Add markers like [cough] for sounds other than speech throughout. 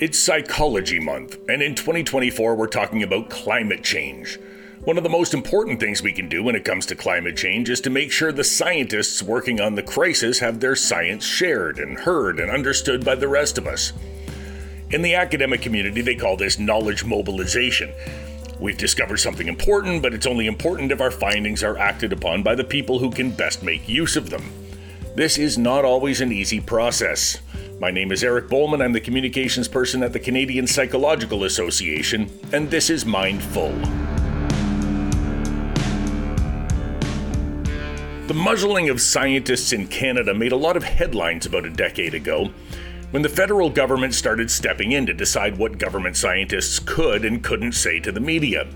It's Psychology Month, and in 2024, we're talking about climate change. One of the most important things we can do when it comes to climate change is to make sure the scientists working on the crisis have their science shared and heard and understood by the rest of us. In the academic community, they call this knowledge mobilization. We've discovered something important, but it's only important if our findings are acted upon by the people who can best make use of them. This is not always an easy process. My name is Eric Bowman. I'm the communications person at the Canadian Psychological Association, and this is Mindful. The muzzling of scientists in Canada made a lot of headlines about a decade ago when the federal government started stepping in to decide what government scientists could and couldn't say to the media.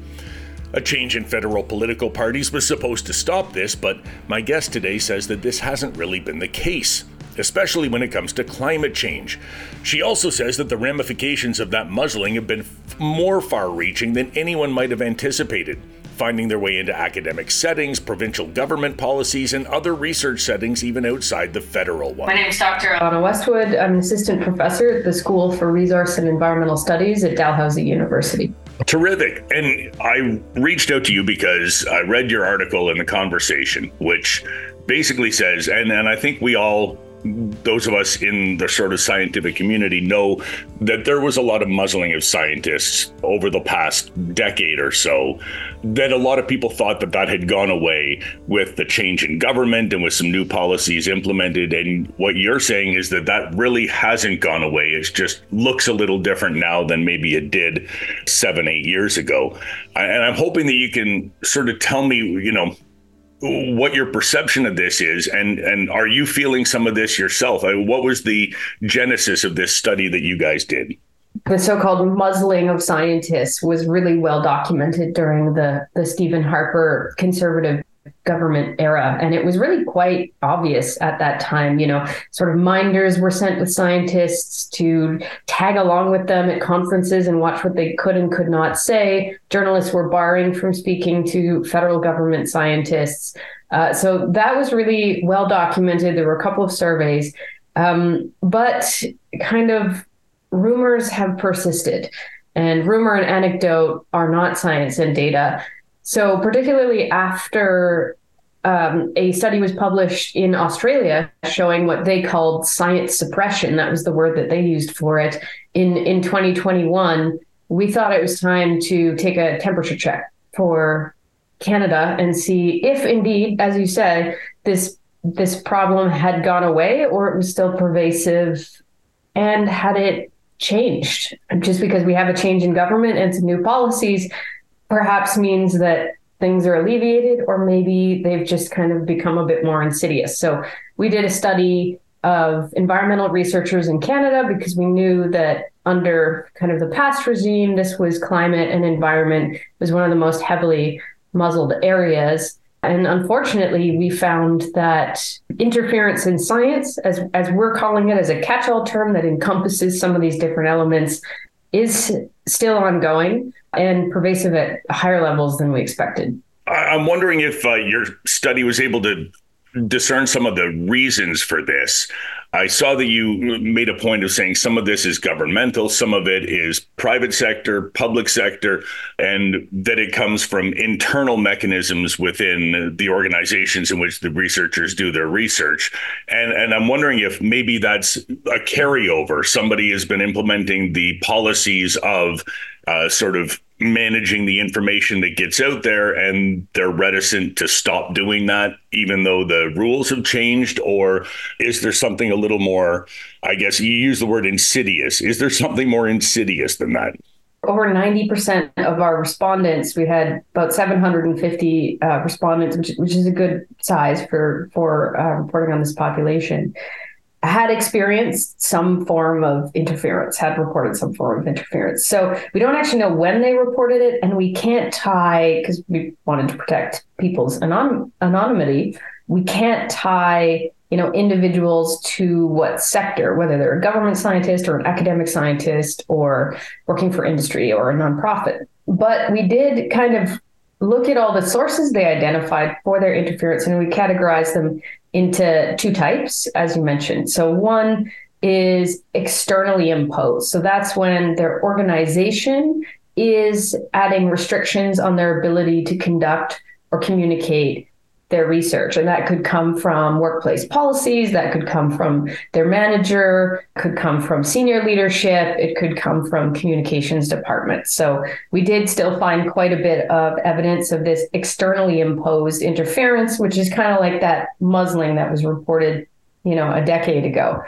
A change in federal political parties was supposed to stop this, but my guest today says that this hasn't really been the case, especially when it comes to climate change. She also says that the ramifications of that muzzling have been more far reaching than anyone might have anticipated finding their way into academic settings, provincial government policies, and other research settings even outside the federal one. My name is Dr. Alana Westwood. I'm an assistant professor at the School for Resource and Environmental Studies at Dalhousie University. Terrific. And I reached out to you because I read your article in the conversation, which basically says, and, and I think we all those of us in the sort of scientific community know that there was a lot of muzzling of scientists over the past decade or so that a lot of people thought that that had gone away with the change in government and with some new policies implemented. And what you're saying is that that really hasn't gone away. It just looks a little different now than maybe it did 7 8 years ago. And i'm hoping that you can sort of tell me you know what your perception of this is and and are you feeling some of this yourself? I what was the genesis of this study that you guys did? The so-called muzzling of scientists was really well documented during the the Stephen Harper conservative government era. And it was really quite obvious at that time. You know, sort of minders were sent with scientists to tag along with them at conferences and watch what they could and could not say. Journalists were barring from speaking to federal government scientists. Uh, so that was really well documented. There were a couple of surveys. Um, but kind of rumors have persisted. And rumor and anecdote are not science and data. So, particularly after um, a study was published in Australia showing what they called science suppression, that was the word that they used for it, in, in 2021, we thought it was time to take a temperature check for Canada and see if indeed, as you said, this this problem had gone away or it was still pervasive and had it changed. Just because we have a change in government and some new policies perhaps means that things are alleviated or maybe they've just kind of become a bit more insidious. So we did a study of environmental researchers in Canada because we knew that under kind of the past regime, this was climate and environment was one of the most heavily muzzled areas. And unfortunately, we found that interference in science, as, as we're calling it as a catch all term that encompasses some of these different elements, is still ongoing and pervasive at higher levels than we expected. I'm wondering if uh, your study was able to discern some of the reasons for this. I saw that you made a point of saying some of this is governmental, some of it is private sector, public sector, and that it comes from internal mechanisms within the organizations in which the researchers do their research. And, and I'm wondering if maybe that's a carryover. Somebody has been implementing the policies of uh, sort of managing the information that gets out there and they're reticent to stop doing that even though the rules have changed or is there something a little more i guess you use the word insidious is there something more insidious than that over 90% of our respondents we had about 750 uh, respondents which, which, is a good size for for uh, reporting on this population had experienced some form of interference, had reported some form of interference. So we don't actually know when they reported it, and we can't tie because we wanted to protect people's anon- anonymity. We can't tie you know individuals to what sector whether they're a government scientist or an academic scientist or working for industry or a nonprofit but we did kind of look at all the sources they identified for their interference and we categorized them into two types, as you mentioned. So, one is externally imposed. So that's when their organization is adding restrictions on their ability to conduct or communicate their research. And that could come from workplace policies, that could come from their manager, could come from senior leadership, it could come from communications departments. So we did still find quite a bit of evidence of this externally imposed interference, which is kind of like that muzzling that was reported, you know, a decade ago.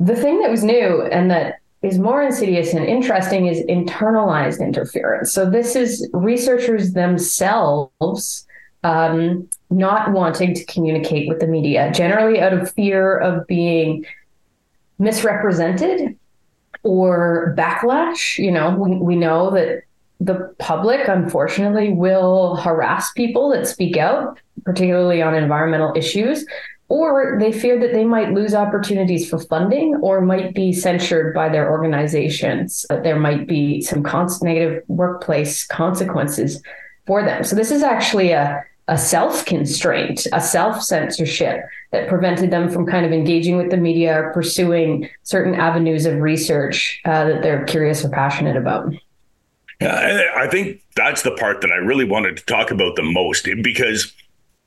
The thing that was new and that is more insidious and interesting is internalized interference. So this is researchers themselves um, not wanting to communicate with the media, generally out of fear of being misrepresented or backlash. You know, we, we know that the public, unfortunately, will harass people that speak out, particularly on environmental issues, or they fear that they might lose opportunities for funding or might be censured by their organizations. That there might be some cons- negative workplace consequences for them. So, this is actually a a self constraint, a self censorship that prevented them from kind of engaging with the media or pursuing certain avenues of research uh, that they're curious or passionate about. Yeah, I think that's the part that I really wanted to talk about the most because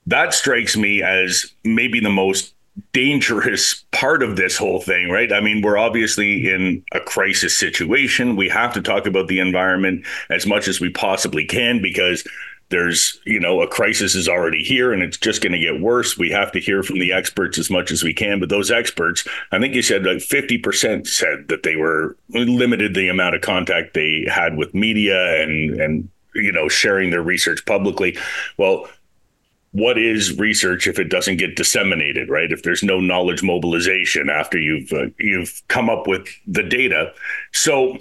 that strikes me as maybe the most dangerous part of this whole thing, right? I mean, we're obviously in a crisis situation. We have to talk about the environment as much as we possibly can because there's you know a crisis is already here and it's just going to get worse. We have to hear from the experts as much as we can but those experts i think you said like 50% said that they were limited the amount of contact they had with media and and you know sharing their research publicly. Well what is research if it doesn't get disseminated right? If there's no knowledge mobilization after you've uh, you've come up with the data. So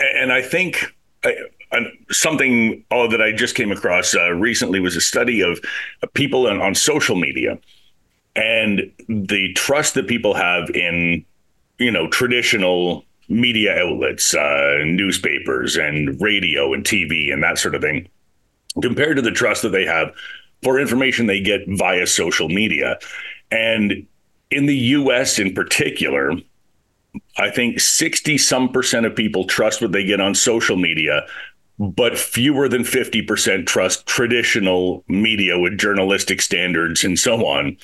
and i think I, something oh, that I just came across uh, recently was a study of people on, on social media and the trust that people have in, you know, traditional media outlets, uh, newspapers and radio and TV and that sort of thing, compared to the trust that they have for information they get via social media. And in the US in particular, I think 60 some percent of people trust what they get on social media but fewer than 50% trust traditional media with journalistic standards and so on.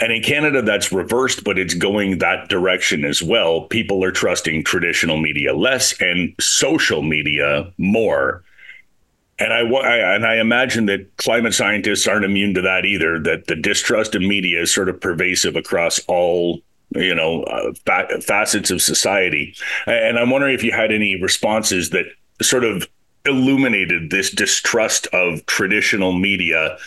And in Canada, that's reversed, but it's going that direction as well. People are trusting traditional media less and social media more. And I, I, and I imagine that climate scientists aren't immune to that either. That the distrust of media is sort of pervasive across all you know uh, fa- facets of society. And I'm wondering if you had any responses that sort of illuminated this distrust of traditional media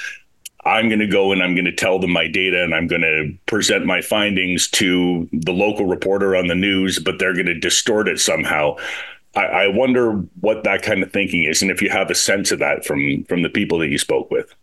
I'm going to go and I'm going to tell them my data and I'm going to present my findings to the local reporter on the news, but they're going to distort it somehow. I, I, wonder what that kind of thinking is, and if you have a sense of that from from the people that you spoke with.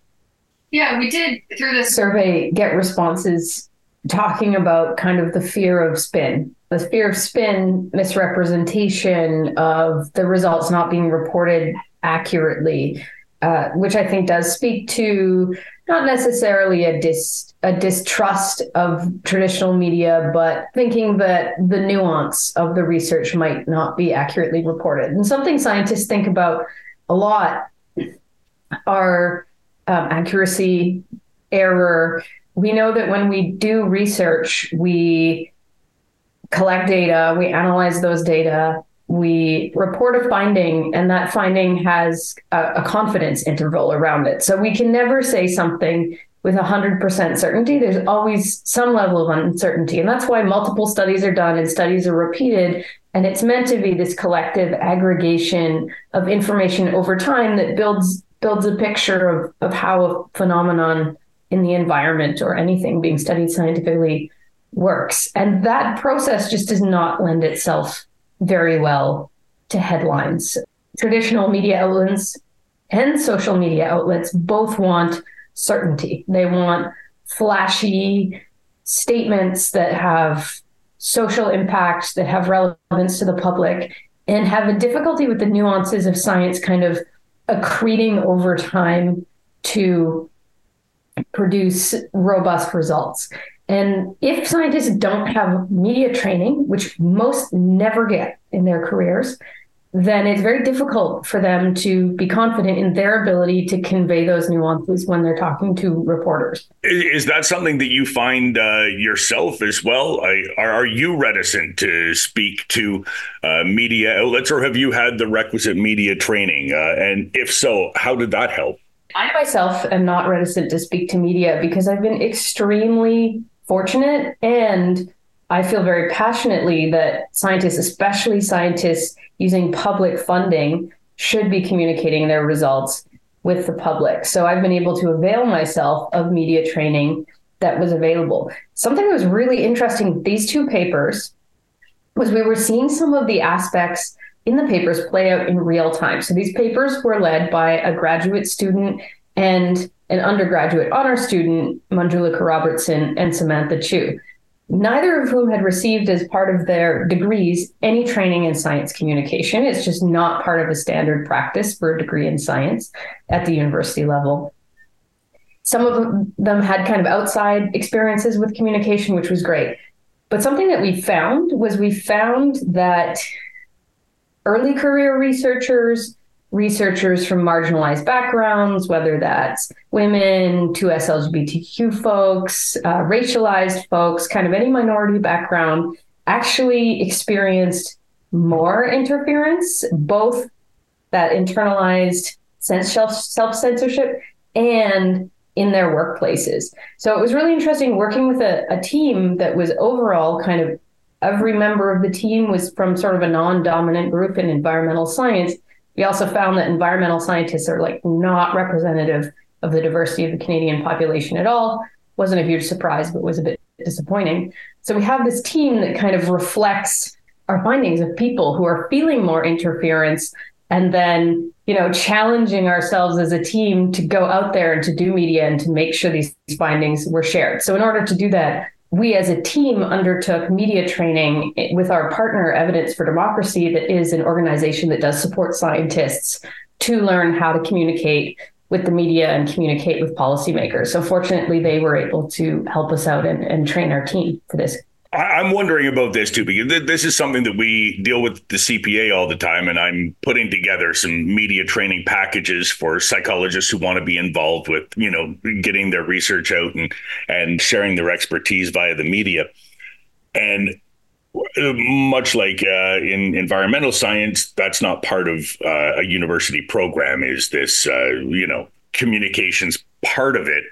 Yeah, we did through the survey get responses talking about kind of the fear of spin the fear of spin, misrepresentation of the results not being reported accurately, uh, which I think does speak to not necessarily a dis a distrust of traditional media, but thinking that the nuance of the research might not be accurately reported. And something scientists think about a lot are um, accuracy, error. We know that when we do research, we collect data, we analyze those data, we report a finding, and that finding has a, a confidence interval around it. So we can never say something with 100% certainty. There's always some level of uncertainty. And that's why multiple studies are done and studies are repeated. And it's meant to be this collective aggregation of information over time that builds builds a picture of, of how a phenomenon in the environment or anything being studied scientifically works. And that process just does not lend itself very well to headlines. Traditional media outlets and social media outlets both want certainty. They want flashy statements that have social impact, that have relevance to the public, and have a difficulty with the nuances of science kind of accreting over time to produce robust results. And if scientists don't have media training, which most never get in their careers, then it's very difficult for them to be confident in their ability to convey those nuances when they're talking to reporters. Is that something that you find uh, yourself as well? are, are, you reticent to speak to uh, media outlets, or have you had the requisite media training? Uh, and if so, how did that help? I myself am not reticent to speak to media because I've been extremely fortunate and I feel very passionately that scientists, especially scientists using public funding, should be communicating their results with the public. So I've been able to avail myself of media training that was available. Something that was really interesting, these two papers, was we were seeing some of the aspects in the papers play out in real time. So these papers were led by a graduate student and an undergraduate honor student, Manjulika Robertson and Samantha Chu neither of whom had received as part of their degrees any training in science communication. It's just not part of a standard practice for a degree in science at the university level. Some of them had kind of outside experiences with communication, which was great. But something that we found was we found that early career researchers researchers from marginalized backgrounds, whether that's women, 2S LGBTQ folks, uh, racialized folks, kind of any minority background, actually experienced more interference, both that internalized self censorship and in their workplaces. So it was really interesting working with a, a team that was overall kind of every member of the team was from sort of a non dominant group in environmental science we also found that environmental scientists are like not representative of the diversity of the Canadian population at all. Wasn't a huge surprise, but was a bit disappointing. So we have this team that kind of reflects our findings of people who are feeling more interference and then you know challenging ourselves as a team to go out there and to do media and to make sure these findings were shared so in order to do that we as a team undertook media training with our partner Evidence for Democracy, that is an organization that does support scientists to learn how to communicate with the media and communicate with policymakers. So, fortunately, they were able to help us out and, and train our team for this I'm wondering about this too, because this is something that we deal with the CPA all the time. And I'm putting together some media training packages for psychologists who want to be involved with, you know, getting their research out and, and sharing their expertise via the media. And much like uh, in environmental science, that's not part of uh, a university program. Is this, uh, you know, communications part of it.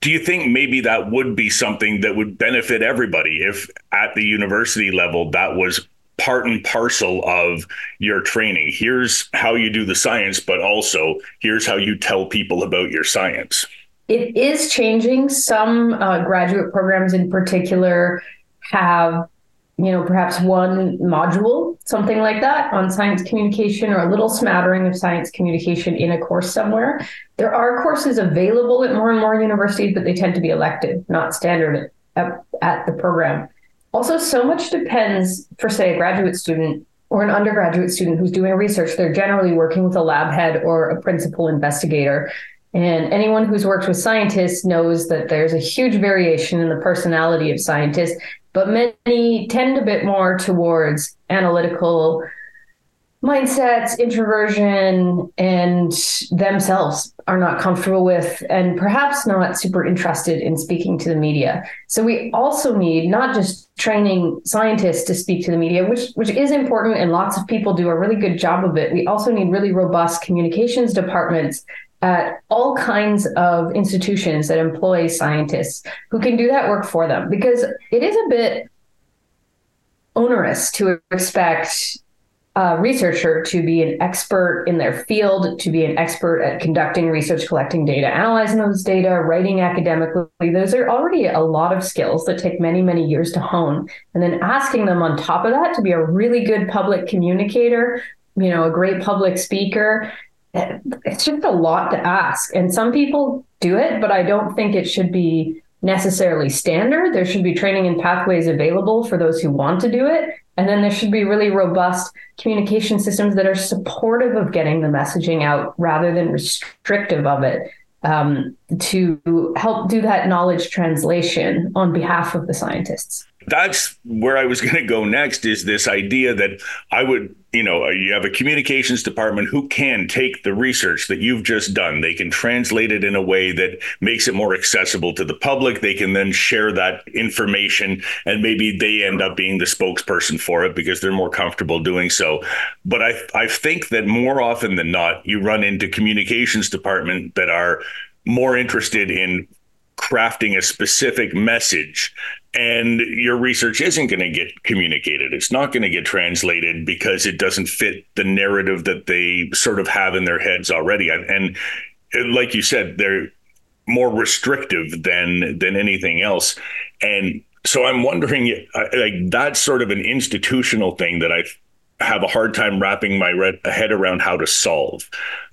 Do you think maybe that would be something that would benefit everybody if at the university level that was part and parcel of your training? Here's how you do the science, but also here's how you tell people about your science. It is changing. Some uh, graduate programs in particular have you know, perhaps one module, something like that, on science communication or a little smattering of science communication in a course somewhere. There are courses available at more and more universities, but they tend to be elective, not standard at, at the program. Also, so much depends for, say, a graduate student or an undergraduate student who's doing research. They're generally working with a lab head or a principal investigator. And anyone who's worked with scientists knows that there's a huge variation in the personality of scientists but many tend a bit more towards analytical mindsets, introversion, and themselves are not comfortable with and perhaps not super interested in speaking to the media. So we also need not just training scientists to speak to the media, which which is important and lots of people do a really good job of it. We also need really robust communications departments at all kinds of institutions that employ scientists who can do that work for them because it is a bit onerous to expect a researcher to be an expert in their field, to be an expert at conducting research, collecting data, analyzing those data, writing academically. Those are already a lot of skills that take many, many years to hone. And then asking them on top of that to be a really good public communicator, you know, a great public speaker, it's just a lot to ask. And some people do it, but I don't think it should be necessarily standard. There should be training and pathways available for those who want to do it. And then there should be really robust communication systems that are supportive of getting the messaging out rather than restrictive of it. um, to help do that knowledge translation on behalf of the scientists that's where I was [laughs] going to go next is this idea that I would, you know, uh, you have a communications department who can take the research that you've just done. They can translate it in a way that makes it more accessible to the public. They can then share that information and maybe they end up being the spokesperson for it because they're more comfortable doing so. But I, I think that more often than not, you run into communications department that are more interested in crafting a specific message and your research isn't going to get communicated. It's not going to get translated because it doesn't fit the narrative that they sort of have in their heads already. And like you said they're more restrictive than than anything else. And so i'm wondering like that's sort of an institutional thing that i have a hard time wrapping my head around how to solve.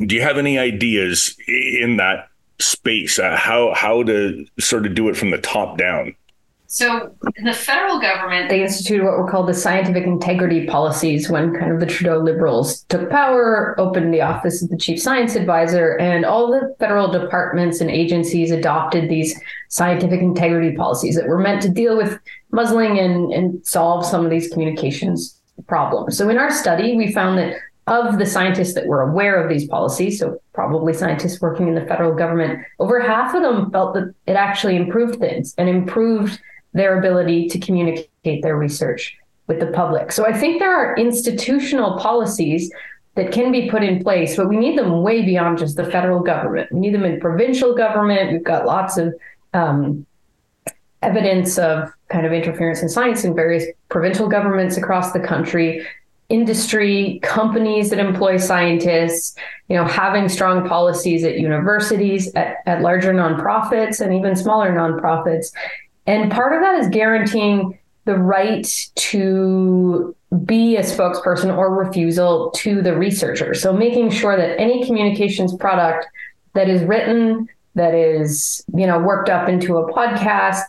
Do you have any ideas in that space, uh, how how to sort of do it from the top down. So the federal government they instituted what were called the scientific integrity policies when kind of the Trudeau Liberals took power, opened the office of the chief science advisor, and all the federal departments and agencies adopted these scientific integrity policies that were meant to deal with muzzling and, and solve some of these communications problems. So in our study, we found that of the scientists that were aware of these policies, so probably scientists working in the federal government, over half of them felt that it actually improved things and improved their ability to communicate their research with the public. So I think there are institutional policies that can be put in place, but we need them way beyond just the federal government. We need them in provincial government. We've got lots of um, evidence of kind of interference in science in various provincial governments across the country industry, companies that employ scientists, you know, having strong policies at universities, at, at larger nonprofits, and even smaller nonprofits. And part of that is guaranteeing the right to be a spokesperson or refusal to the researcher. So making sure that any communications product that is written, that is, you know, worked up into a podcast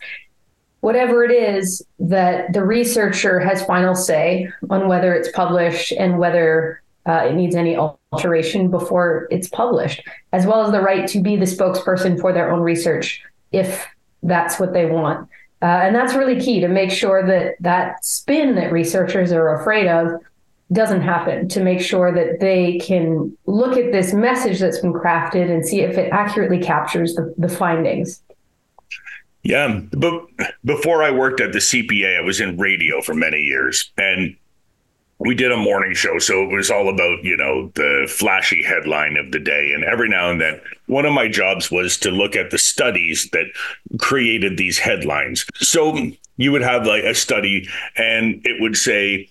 whatever it is that the researcher has final say on whether it's published and whether uh, it needs any alteration before it's published, as well as the right to be the spokesperson for their own research if that's what they want. Uh, and that's really key to make sure that that spin that researchers are afraid of doesn't happen, to make sure that they can look at this message that's been crafted and see if it accurately captures the, the findings. Yeah, but before I worked at the CPA, I was in radio for many years, and we did a morning show, so it was all about you know the flashy headline of the day, and every now and then, one of my jobs was to look at the studies that created these headlines. So you would have like a study, and it would say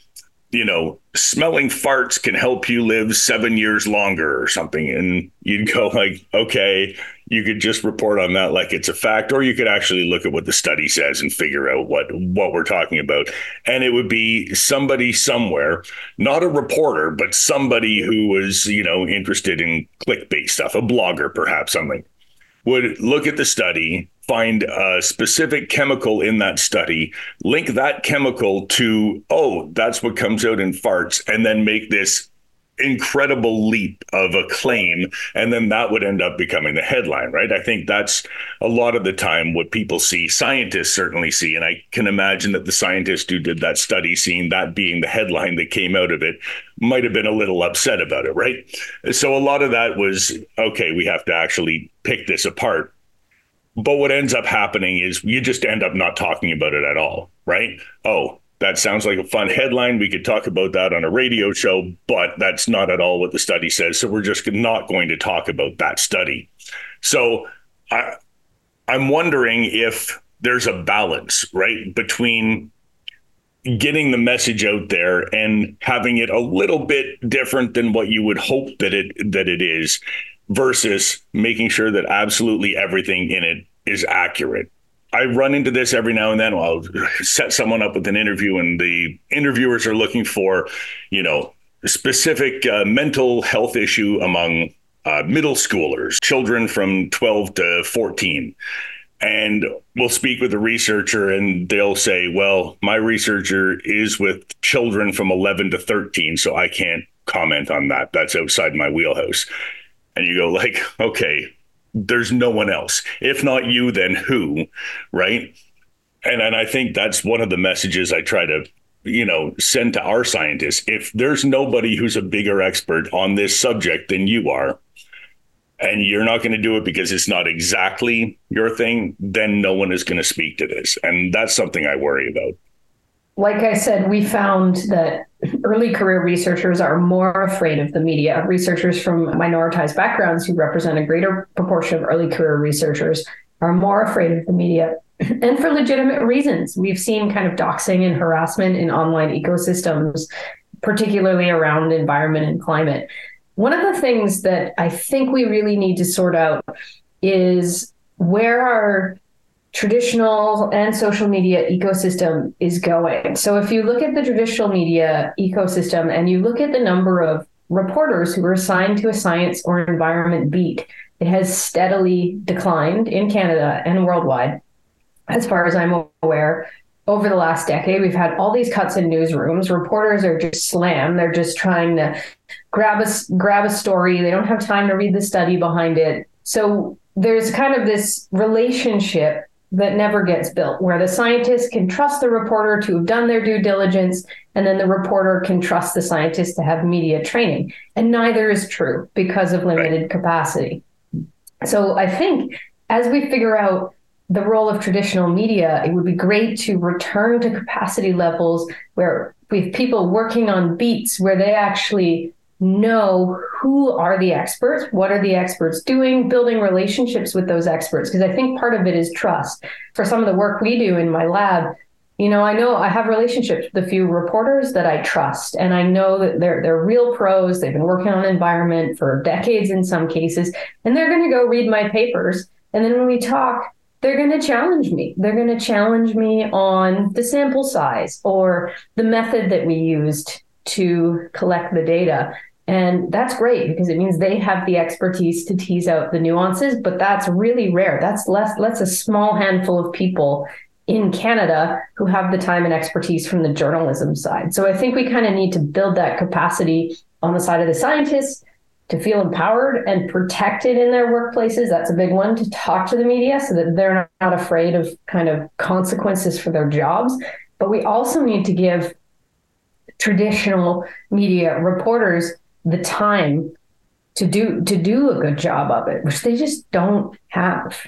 you know, smelling farts can help you live seven years longer or something. And you'd go like, okay, you could just report on that like it's a fact, or you could actually look at what the study says and figure out what what we're talking about. And it would be somebody somewhere, not a reporter, but somebody who was, you know, interested in clickbait stuff, a blogger, perhaps something, would look at the study, find a specific chemical in that study, link that chemical to, oh, that's what comes out in farts, and then make this incredible leap of a claim and then that would end up becoming the headline right? I think that's a lot of the time what people see scientists certainly see and i can imagine that the scientist who did that study seeing that being the headline that came out of it might have been a little upset about it right? So a lot of that was okay we have to actually pick this apart. But what ends up happening is you just end up not talking about it at all, right? Oh, that sounds like a fun headline. We could talk about that on a radio show, but that's not at all what the study says. So we're just not going to talk about that study. So I, I'm wondering if there's a balance, right, between getting the message out there and having it a little bit different than what you would hope that it that it is versus making sure that absolutely everything in it is accurate. I run into this every now and then. I'll set someone up with an interview, and the interviewers are looking for, you know, specific uh, mental health issue among uh, middle schoolers, children from 12 to 14. And we'll speak with a researcher, and they'll say, Well, my researcher is with children from 11 to 13, so I can't comment on that. That's outside my wheelhouse and you go like okay there's no one else. If not you, then who? Right. And and I think that's one of the messages I try to you know send to our scientists. If there's nobody who's a bigger expert on this subject than you are, and you're not going to do it because it's not exactly your thing, then no one is going to speak to this. And that's something I worry about. Like I said, we found that early career researchers are more afraid of the media. Researchers from minoritized backgrounds who represent a greater proportion of early career researchers are more afraid of the media and for legitimate reasons. We've seen kind of doxing and harassment in online ecosystems, particularly around environment and climate. One of the things that I think we really need to sort out is where our traditional and social media ecosystem is going. So if you look at the traditional media ecosystem and you look at the number of reporters who are assigned to a science or environment beat, it has steadily declined in Canada and worldwide. As far as I'm aware, over the last decade, we've had all these cuts in newsrooms. Reporters are just slammed. They're just trying to grab a grab a story. They don't have time to read the study behind it. So there's kind of this relationship that never gets built where the scientist can trust the reporter to have done their due diligence and then the reporter can trust the scientist to have media training. And neither is true because of limited capacity. So i think as we figure out the role of traditional media, it would be great to return to capacity levels where we have people working on beats where they actually know who are the experts, what are the experts doing, building relationships with those experts. Because I think part of it is trust. For some of the work we do in my lab, you know, I know I have relationships with a few reporters that I trust, and I know that they're they're real pros. They've been working on environment for decades in some cases, and they're going to go read my papers. And then when we talk, they're going to challenge me. They're going to challenge me on the sample size or the method that we used to collect the data. And that's great because it means they have the expertise to tease out the nuances, but that's really rare. That's less, that's a small handful of people in Canada who have the time and expertise from the journalism side. So I think we kind of need to build that capacity on the side of the scientists to feel empowered and protected in their workplaces. That's a big one to talk to the media so that they're not afraid of kind of consequences for their jobs. But we also need to give traditional media reporters the time to do to do a good job of it, which they just don't have.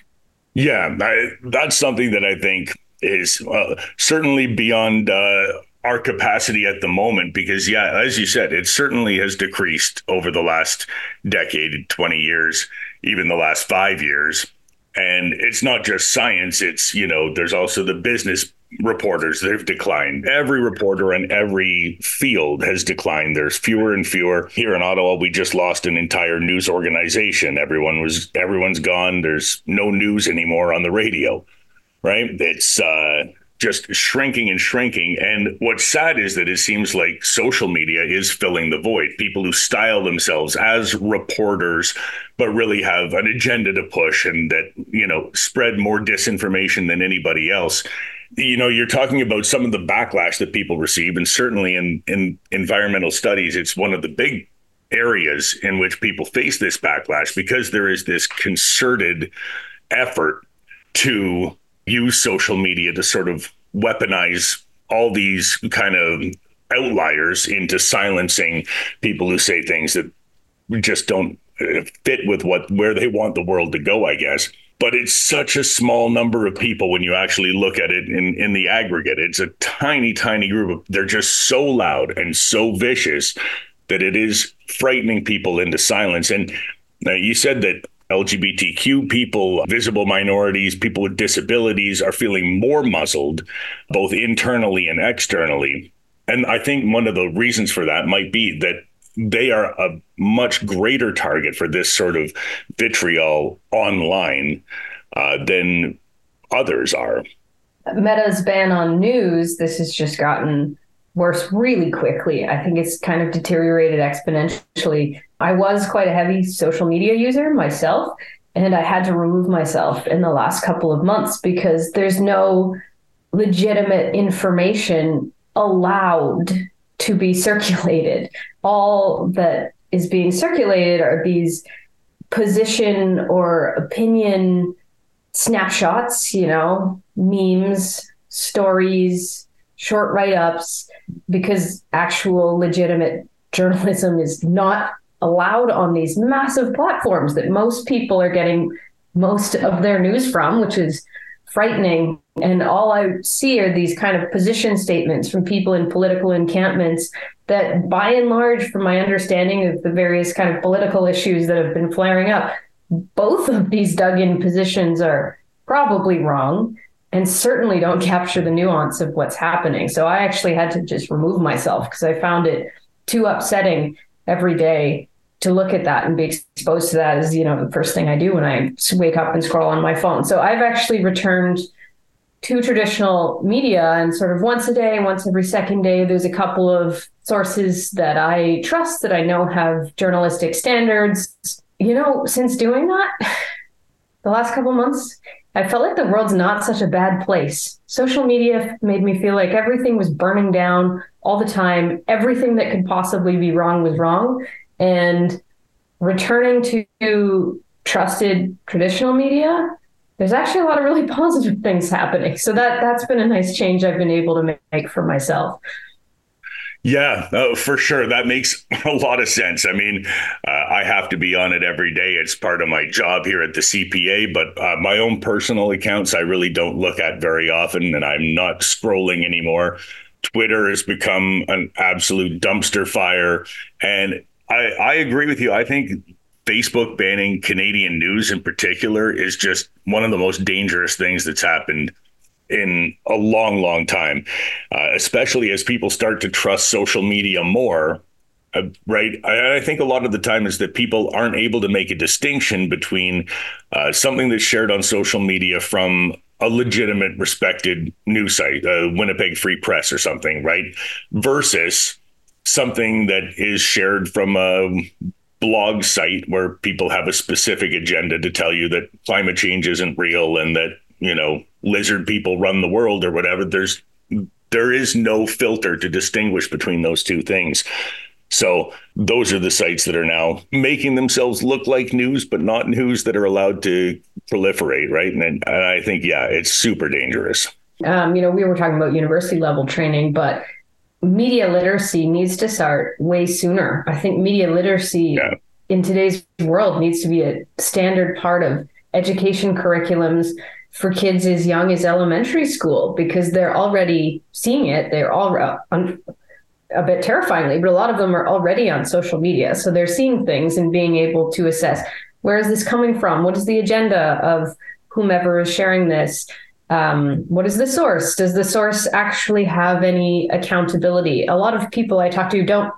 Yeah, I, that's something that I think is uh, certainly beyond uh, our capacity at the moment because yeah as you said it certainly has decreased over the last decade 20 years even the last 5 years and it's not just science it's you know there's also the business reporters they've declined every reporter in every field has declined there's fewer and fewer here in ottawa we just lost an entire news organization everyone was everyone's gone there's no news anymore on the radio right it's uh just shrinking and shrinking. And what's sad is that it seems like social media is filling the void. People who style themselves as reporters, but really have an agenda to push and that, you know, spread more disinformation than anybody else. You know, you're talking about some of the backlash that people receive, and certainly in, in environmental studies, it's one of the big areas in which people face this backlash because there is this concerted effort to use social media to sort of weaponize all these kind of outliers into silencing people who say things that just don't fit with what where they want the world to go i guess but it's such a small number of people when you actually look at it in in the aggregate it's a tiny tiny group of they're just so loud and so vicious that it is frightening people into silence and uh, you said that LGBTQ people, visible minorities, people with disabilities are feeling more muzzled, both internally and externally. And I think one of the reasons for that might be that they are a much greater target for this sort of vitriol online uh, than others are. Meta's ban on news, this has just gotten worse really quickly. I think it's kind of deteriorated exponentially. I was quite a heavy social media user myself, and I had to remove myself in the last couple of months because there's no legitimate information allowed to be circulated. All that is being circulated are these position or opinion snapshots, you know, memes, stories, short write ups, because actual legitimate journalism is not allowed on these massive platforms that most people are getting most of their news from, which is frightening. And all I see are these kind of position statements from people in political encampments that, by and large, from my understanding of the various kind of political issues that have been flaring up, both of these dug in positions are probably wrong and certainly don't capture the nuance of what's happening. So I actually had to just remove myself because I found it too upsetting every day to look at that and be exposed to that is you know the first thing I do when I wake up and scroll on my phone. So I've actually returned to traditional media and sort of once a day, once every second day, there's a couple of sources that I trust that I know have journalistic standards. You know, since doing that, [sighs] the last couple months, I felt like the world's not such a bad place. Social media made me feel like everything was burning down all the time. Everything that could possibly be wrong was wrong and returning to trusted traditional media there's actually a lot of really [laughs] positive things happening so that that's been a nice change i've been able to make for myself yeah, for sure. That makes [laughs] a lot of sense. I mean, uh, I have to be on it every day. It's part of my job here at the CPA, but uh, my own personal accounts, I really don't look at very often, and I'm not scrolling anymore. Twitter has become an absolute dumpster fire. And I, I agree with you. I think Facebook banning Canadian news in particular is just one of the most dangerous things that's happened in a long, long time, uh, especially as people start to trust social media more. Uh, right. I, I, think a lot of the time is that people aren't able to make a distinction between uh, something that's shared on social media from a legitimate, respected news site, uh, Winnipeg Free Press or something, right? Versus something that is shared from a blog site where people have a specific agenda to tell you that climate change isn't real and that you know lizard people run the world or whatever there's there is no filter to distinguish between those two things. So those are the sites that are now making themselves look like news but not news that are allowed to proliferate right? And, and i think yeah it's super dangerous. Um, you know we were talking about university level training but media literacy needs to start way sooner. I think media literacy yeah. in today's world needs to be a standard part of education curriculums for kids as young as elementary school because they're already seeing it. They're all uh, un- a bit terrifyingly, but a lot of them are already on social media. So they're seeing things and being able to assess where is this coming from? What is the agenda of whomever is sharing this? Um, what is the source? Does the source actually have any accountability? A lot of people I talk to don't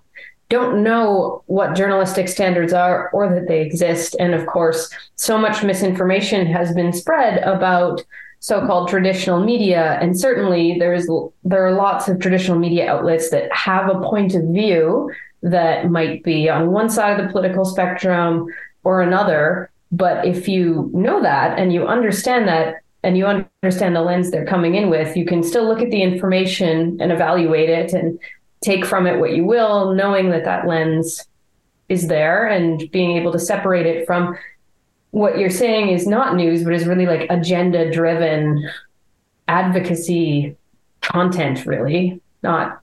don't know what journalistic standards are or that they exist. And of course, so much misinformation has been spread about so-called traditional media. And certainly there's there are lots of traditional media outlets that have a point of view that might be on one side of the political spectrum or another. But if you know that and you understand that and you understand the lens they're coming in with, you can still look at the information and evaluate it and take from it what you will, knowing that that lens is there and being able to separate it from what you're saying is not news, but is really like agenda driven advocacy content, really, not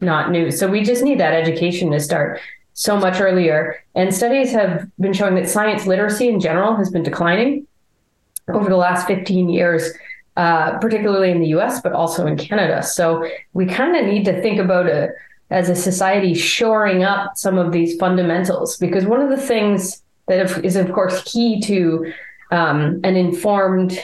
not news. So we just need that education to start so much earlier. And studies have been showing that science literacy in general has been declining over the last 15 years, uh, particularly in the US, but also in Canada. So we kind of need to think about it as a society shoring up some of these fundamentals, because one of the things that is, of course, key to um, an informed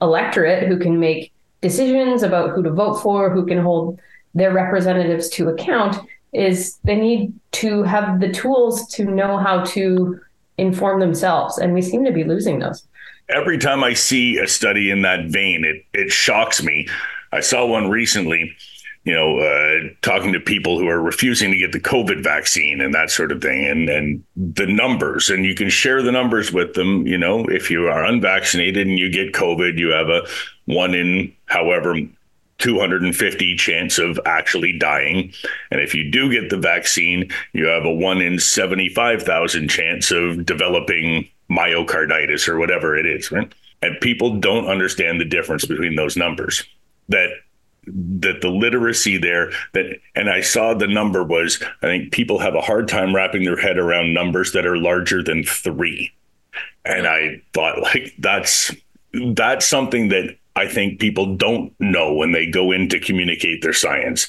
electorate who can make decisions about who to vote for, who can hold their representatives to account, is they need to have the tools to know how to inform themselves. And we seem to be losing those every time I see a study in that vein, it it shocks me. I saw one recently, you know, uh, talking to people who are refusing to get the COVID vaccine and that sort of thing, and and the numbers, and you can share the numbers with them. You know, if you are unvaccinated and you get COVID, you have a one in however 250 chance of actually dying. And if you do get the vaccine, you have a 1 in 75,000 chance of developing myocarditis or whatever it is, right? And people don't understand the difference between those numbers. That that the literacy there that and I saw the number was I think people have a hard time wrapping their head around numbers that are larger than 3. And I thought [laughs] like that's that's something that I think people don't know when they go in to communicate their science.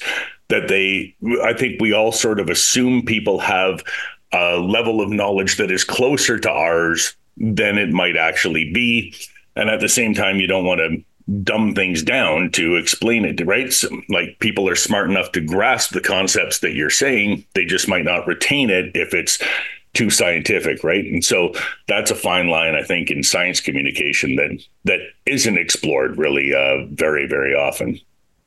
That they, I think we all sort of assume people have a level of knowledge that is closer to ours than it might actually be. And at the same time, you don't want to dumb things down to explain it, right? So, like people are smart enough to grasp the concepts that you're saying, they just might not retain it if it's too scientific, right? And so that's a fine line, I think, in science communication that that isn't explored really uh, very, very often.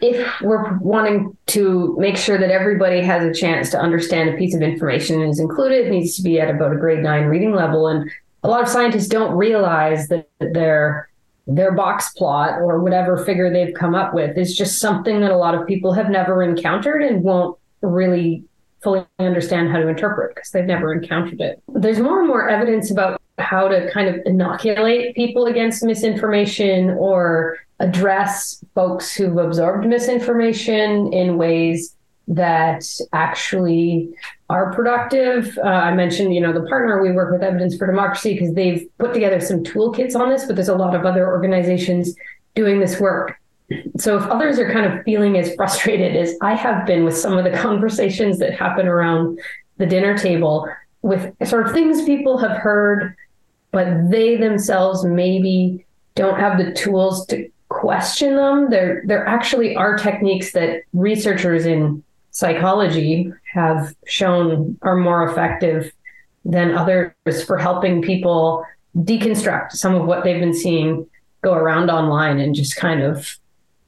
If we're wanting to make sure that everybody has a chance to understand a piece of information is included, it needs to be at about a grade nine reading level. And a lot of scientists don't realize that their their box plot or whatever figure they've come up with is just something that a lot of people have never encountered and won't really fully understand how to interpret because they've never encountered it. There's more and more evidence about how to kind of inoculate people against misinformation or address folks who've absorbed misinformation in ways that actually are productive. Uh, I mentioned, you know, the partner we work with Evidence for Democracy because they've put together some toolkits on this, but there's a lot of other organizations doing this work so if others are kind of feeling as frustrated as I have been with some of the [laughs] conversations that happen around the dinner table with sort of things people have heard, but they themselves maybe don't have the tools to question them. There, there actually are techniques that researchers in psychology have shown are more effective than others for helping people deconstruct some of what they've been seeing go around online and just kind of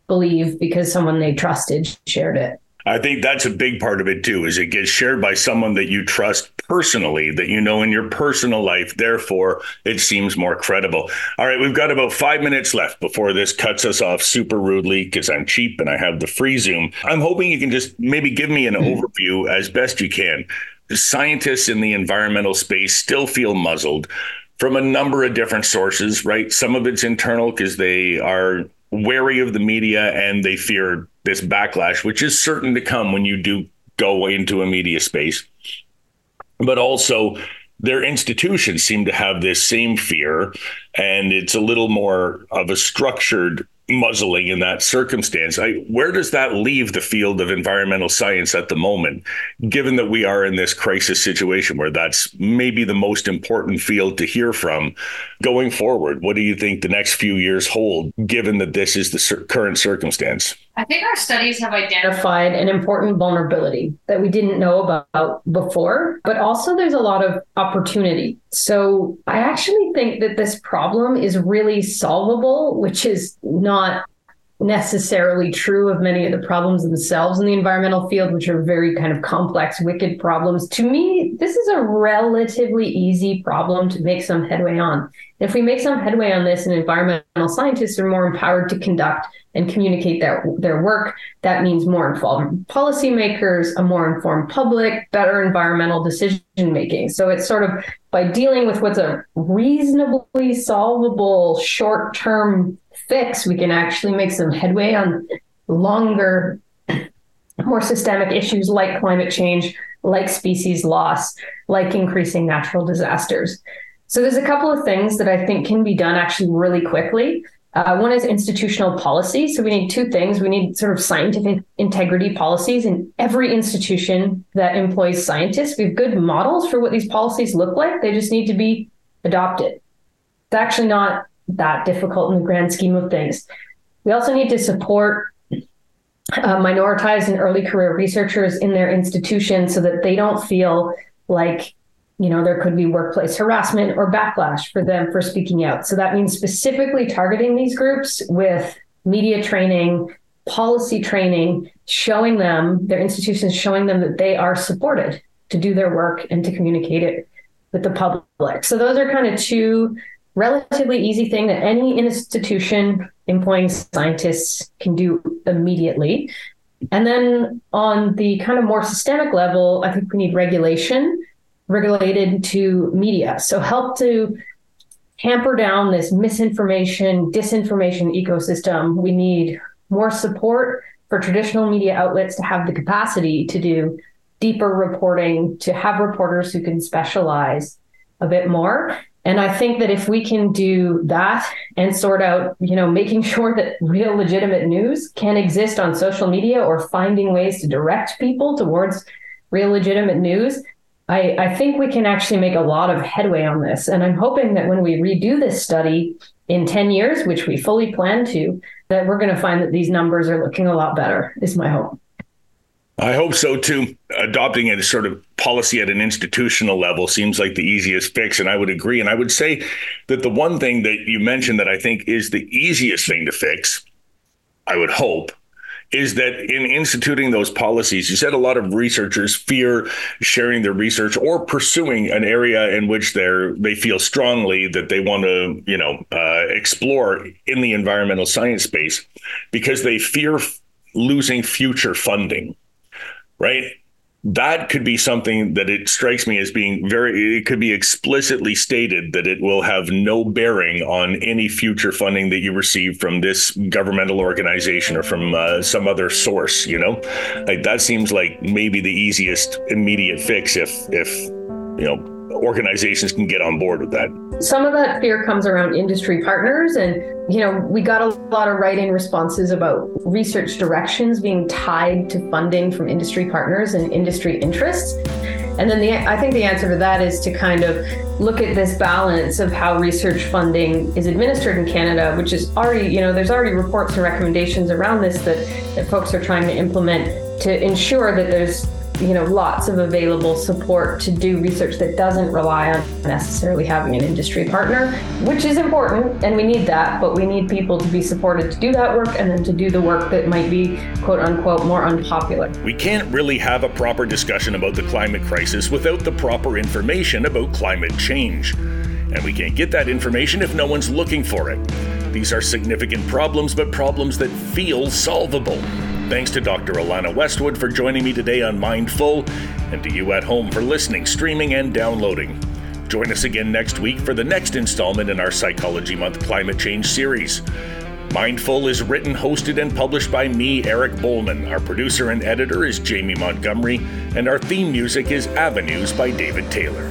believe because someone they trusted shared it. I think that's a big part of it too, is it gets shared by someone that you trust personally, that you know in your personal life. Therefore, it seems more credible. All right, we've got about five minutes left before this cuts us off super rudely because I'm cheap and I have the free Zoom. I'm hoping you can just maybe give me an mm-hmm. overview as best you can. Scientists in the environmental space still feel muzzled from a number of different sources, right? Some of it's internal because they are wary of the media and they fear this backlash, which is certain to come when you do go into a media space. But also, their institutions seem to have this same fear, and it's a little more of a structured muzzling in that circumstance. I, where does that leave the field of environmental science at the moment, given that we are in this crisis situation where that's maybe the most important field to hear from going forward? What do you think the next few years hold, given that this is the cir- current circumstance? I think our studies have identified an important vulnerability that we didn't know about before, but also there's a lot of opportunity. So I actually think that this problem is really solvable, which is not necessarily true of many of the problems themselves in the environmental field, which are very kind of complex, wicked problems. To me, this is a relatively easy problem to make some headway on. If we make some headway on this and environmental scientists are more empowered to conduct and communicate their, their work, that means more informed policymakers, a more informed public, better environmental decision making. So it's sort of by dealing with what's a reasonably solvable short term fix, we can actually make some headway on longer, more systemic issues like climate change, like species loss, like increasing natural disasters. So there's a couple of things that I think can be done actually really quickly. Uh, one is institutional policy. So we need two things. We need sort of scientific integrity policies in every institution that employs scientists. We have good models for what these policies look like. They just need to be adopted. It's actually not that difficult in the grand scheme of things. We also need to support uh, minoritized and early career researchers in their institutions so that they don't feel like you know there could be workplace harassment or backlash for them for speaking out so that means specifically targeting these groups with media training policy training showing them their institutions showing them that they are supported to do their work and to communicate it with the public so those are kind of two relatively easy thing that any institution employing scientists can do immediately. And then on the kind of more systemic level, I think we need regulation regulated to media. So help to hamper down this misinformation, disinformation ecosystem. We need more support for traditional media outlets to have the capacity to do deeper reporting, to have reporters who can specialize a bit more. And I think that if we can do that and sort out, you know, making [laughs] sure that real legitimate news can exist on social media or finding ways to direct people towards real legitimate news, I, I think we can actually make a lot of headway on this. And I'm hoping that when we redo this study in 10 years, which we fully plan to, that we're going to find that these numbers are looking a lot better, is my hope. I hope so too. Adopting a sort of policy at an institutional level seems like the easiest fix. And I would agree. And I would say that the one thing that you mentioned that I think is the easiest thing to fix, I would hope, is that in instituting those policies, you said a lot of researchers fear sharing their research or pursuing an area in which they're they feel strongly that they want to, you know, uh, explore in the environmental science space because they fear losing future funding right? That could be something that it strikes me as being very, it could be explicitly stated that it will have no bearing on any future funding that you receive from this governmental organization or from uh, some other source, you know? Like that seems like maybe the easiest immediate fix if, if, you know, organizations can get on board with that. Some of that fear comes around industry partners. And, you know, we got a lot of write in responses about research directions being tied to funding from industry partners and industry interests. And then the, I think the answer to that is to kind of look at this balance of how research funding is administered in Canada, which is already, you know, there's already reports and recommendations around this that, that folks are trying to implement to ensure that there's you know lots of available support to do research that doesn't rely on necessarily having an industry partner which is important and we need that but we need people to be supported to do that work and then to do the work that might be quote unquote more unpopular. We can't really have a proper discussion about the climate crisis without the proper information about climate change. And we can't get that information if no one's looking for it. These are significant problems but problems that feel solvable Thanks to Dr. Alana Westwood for joining me today on Mindful, and to you at home for listening, streaming, and downloading. Join us again next week for the next installment in our Psychology Month Climate Change series. Mindful is written, hosted, and published by me, Eric Bowman. Our producer and editor is Jamie Montgomery, and our theme music is Avenues by David Taylor.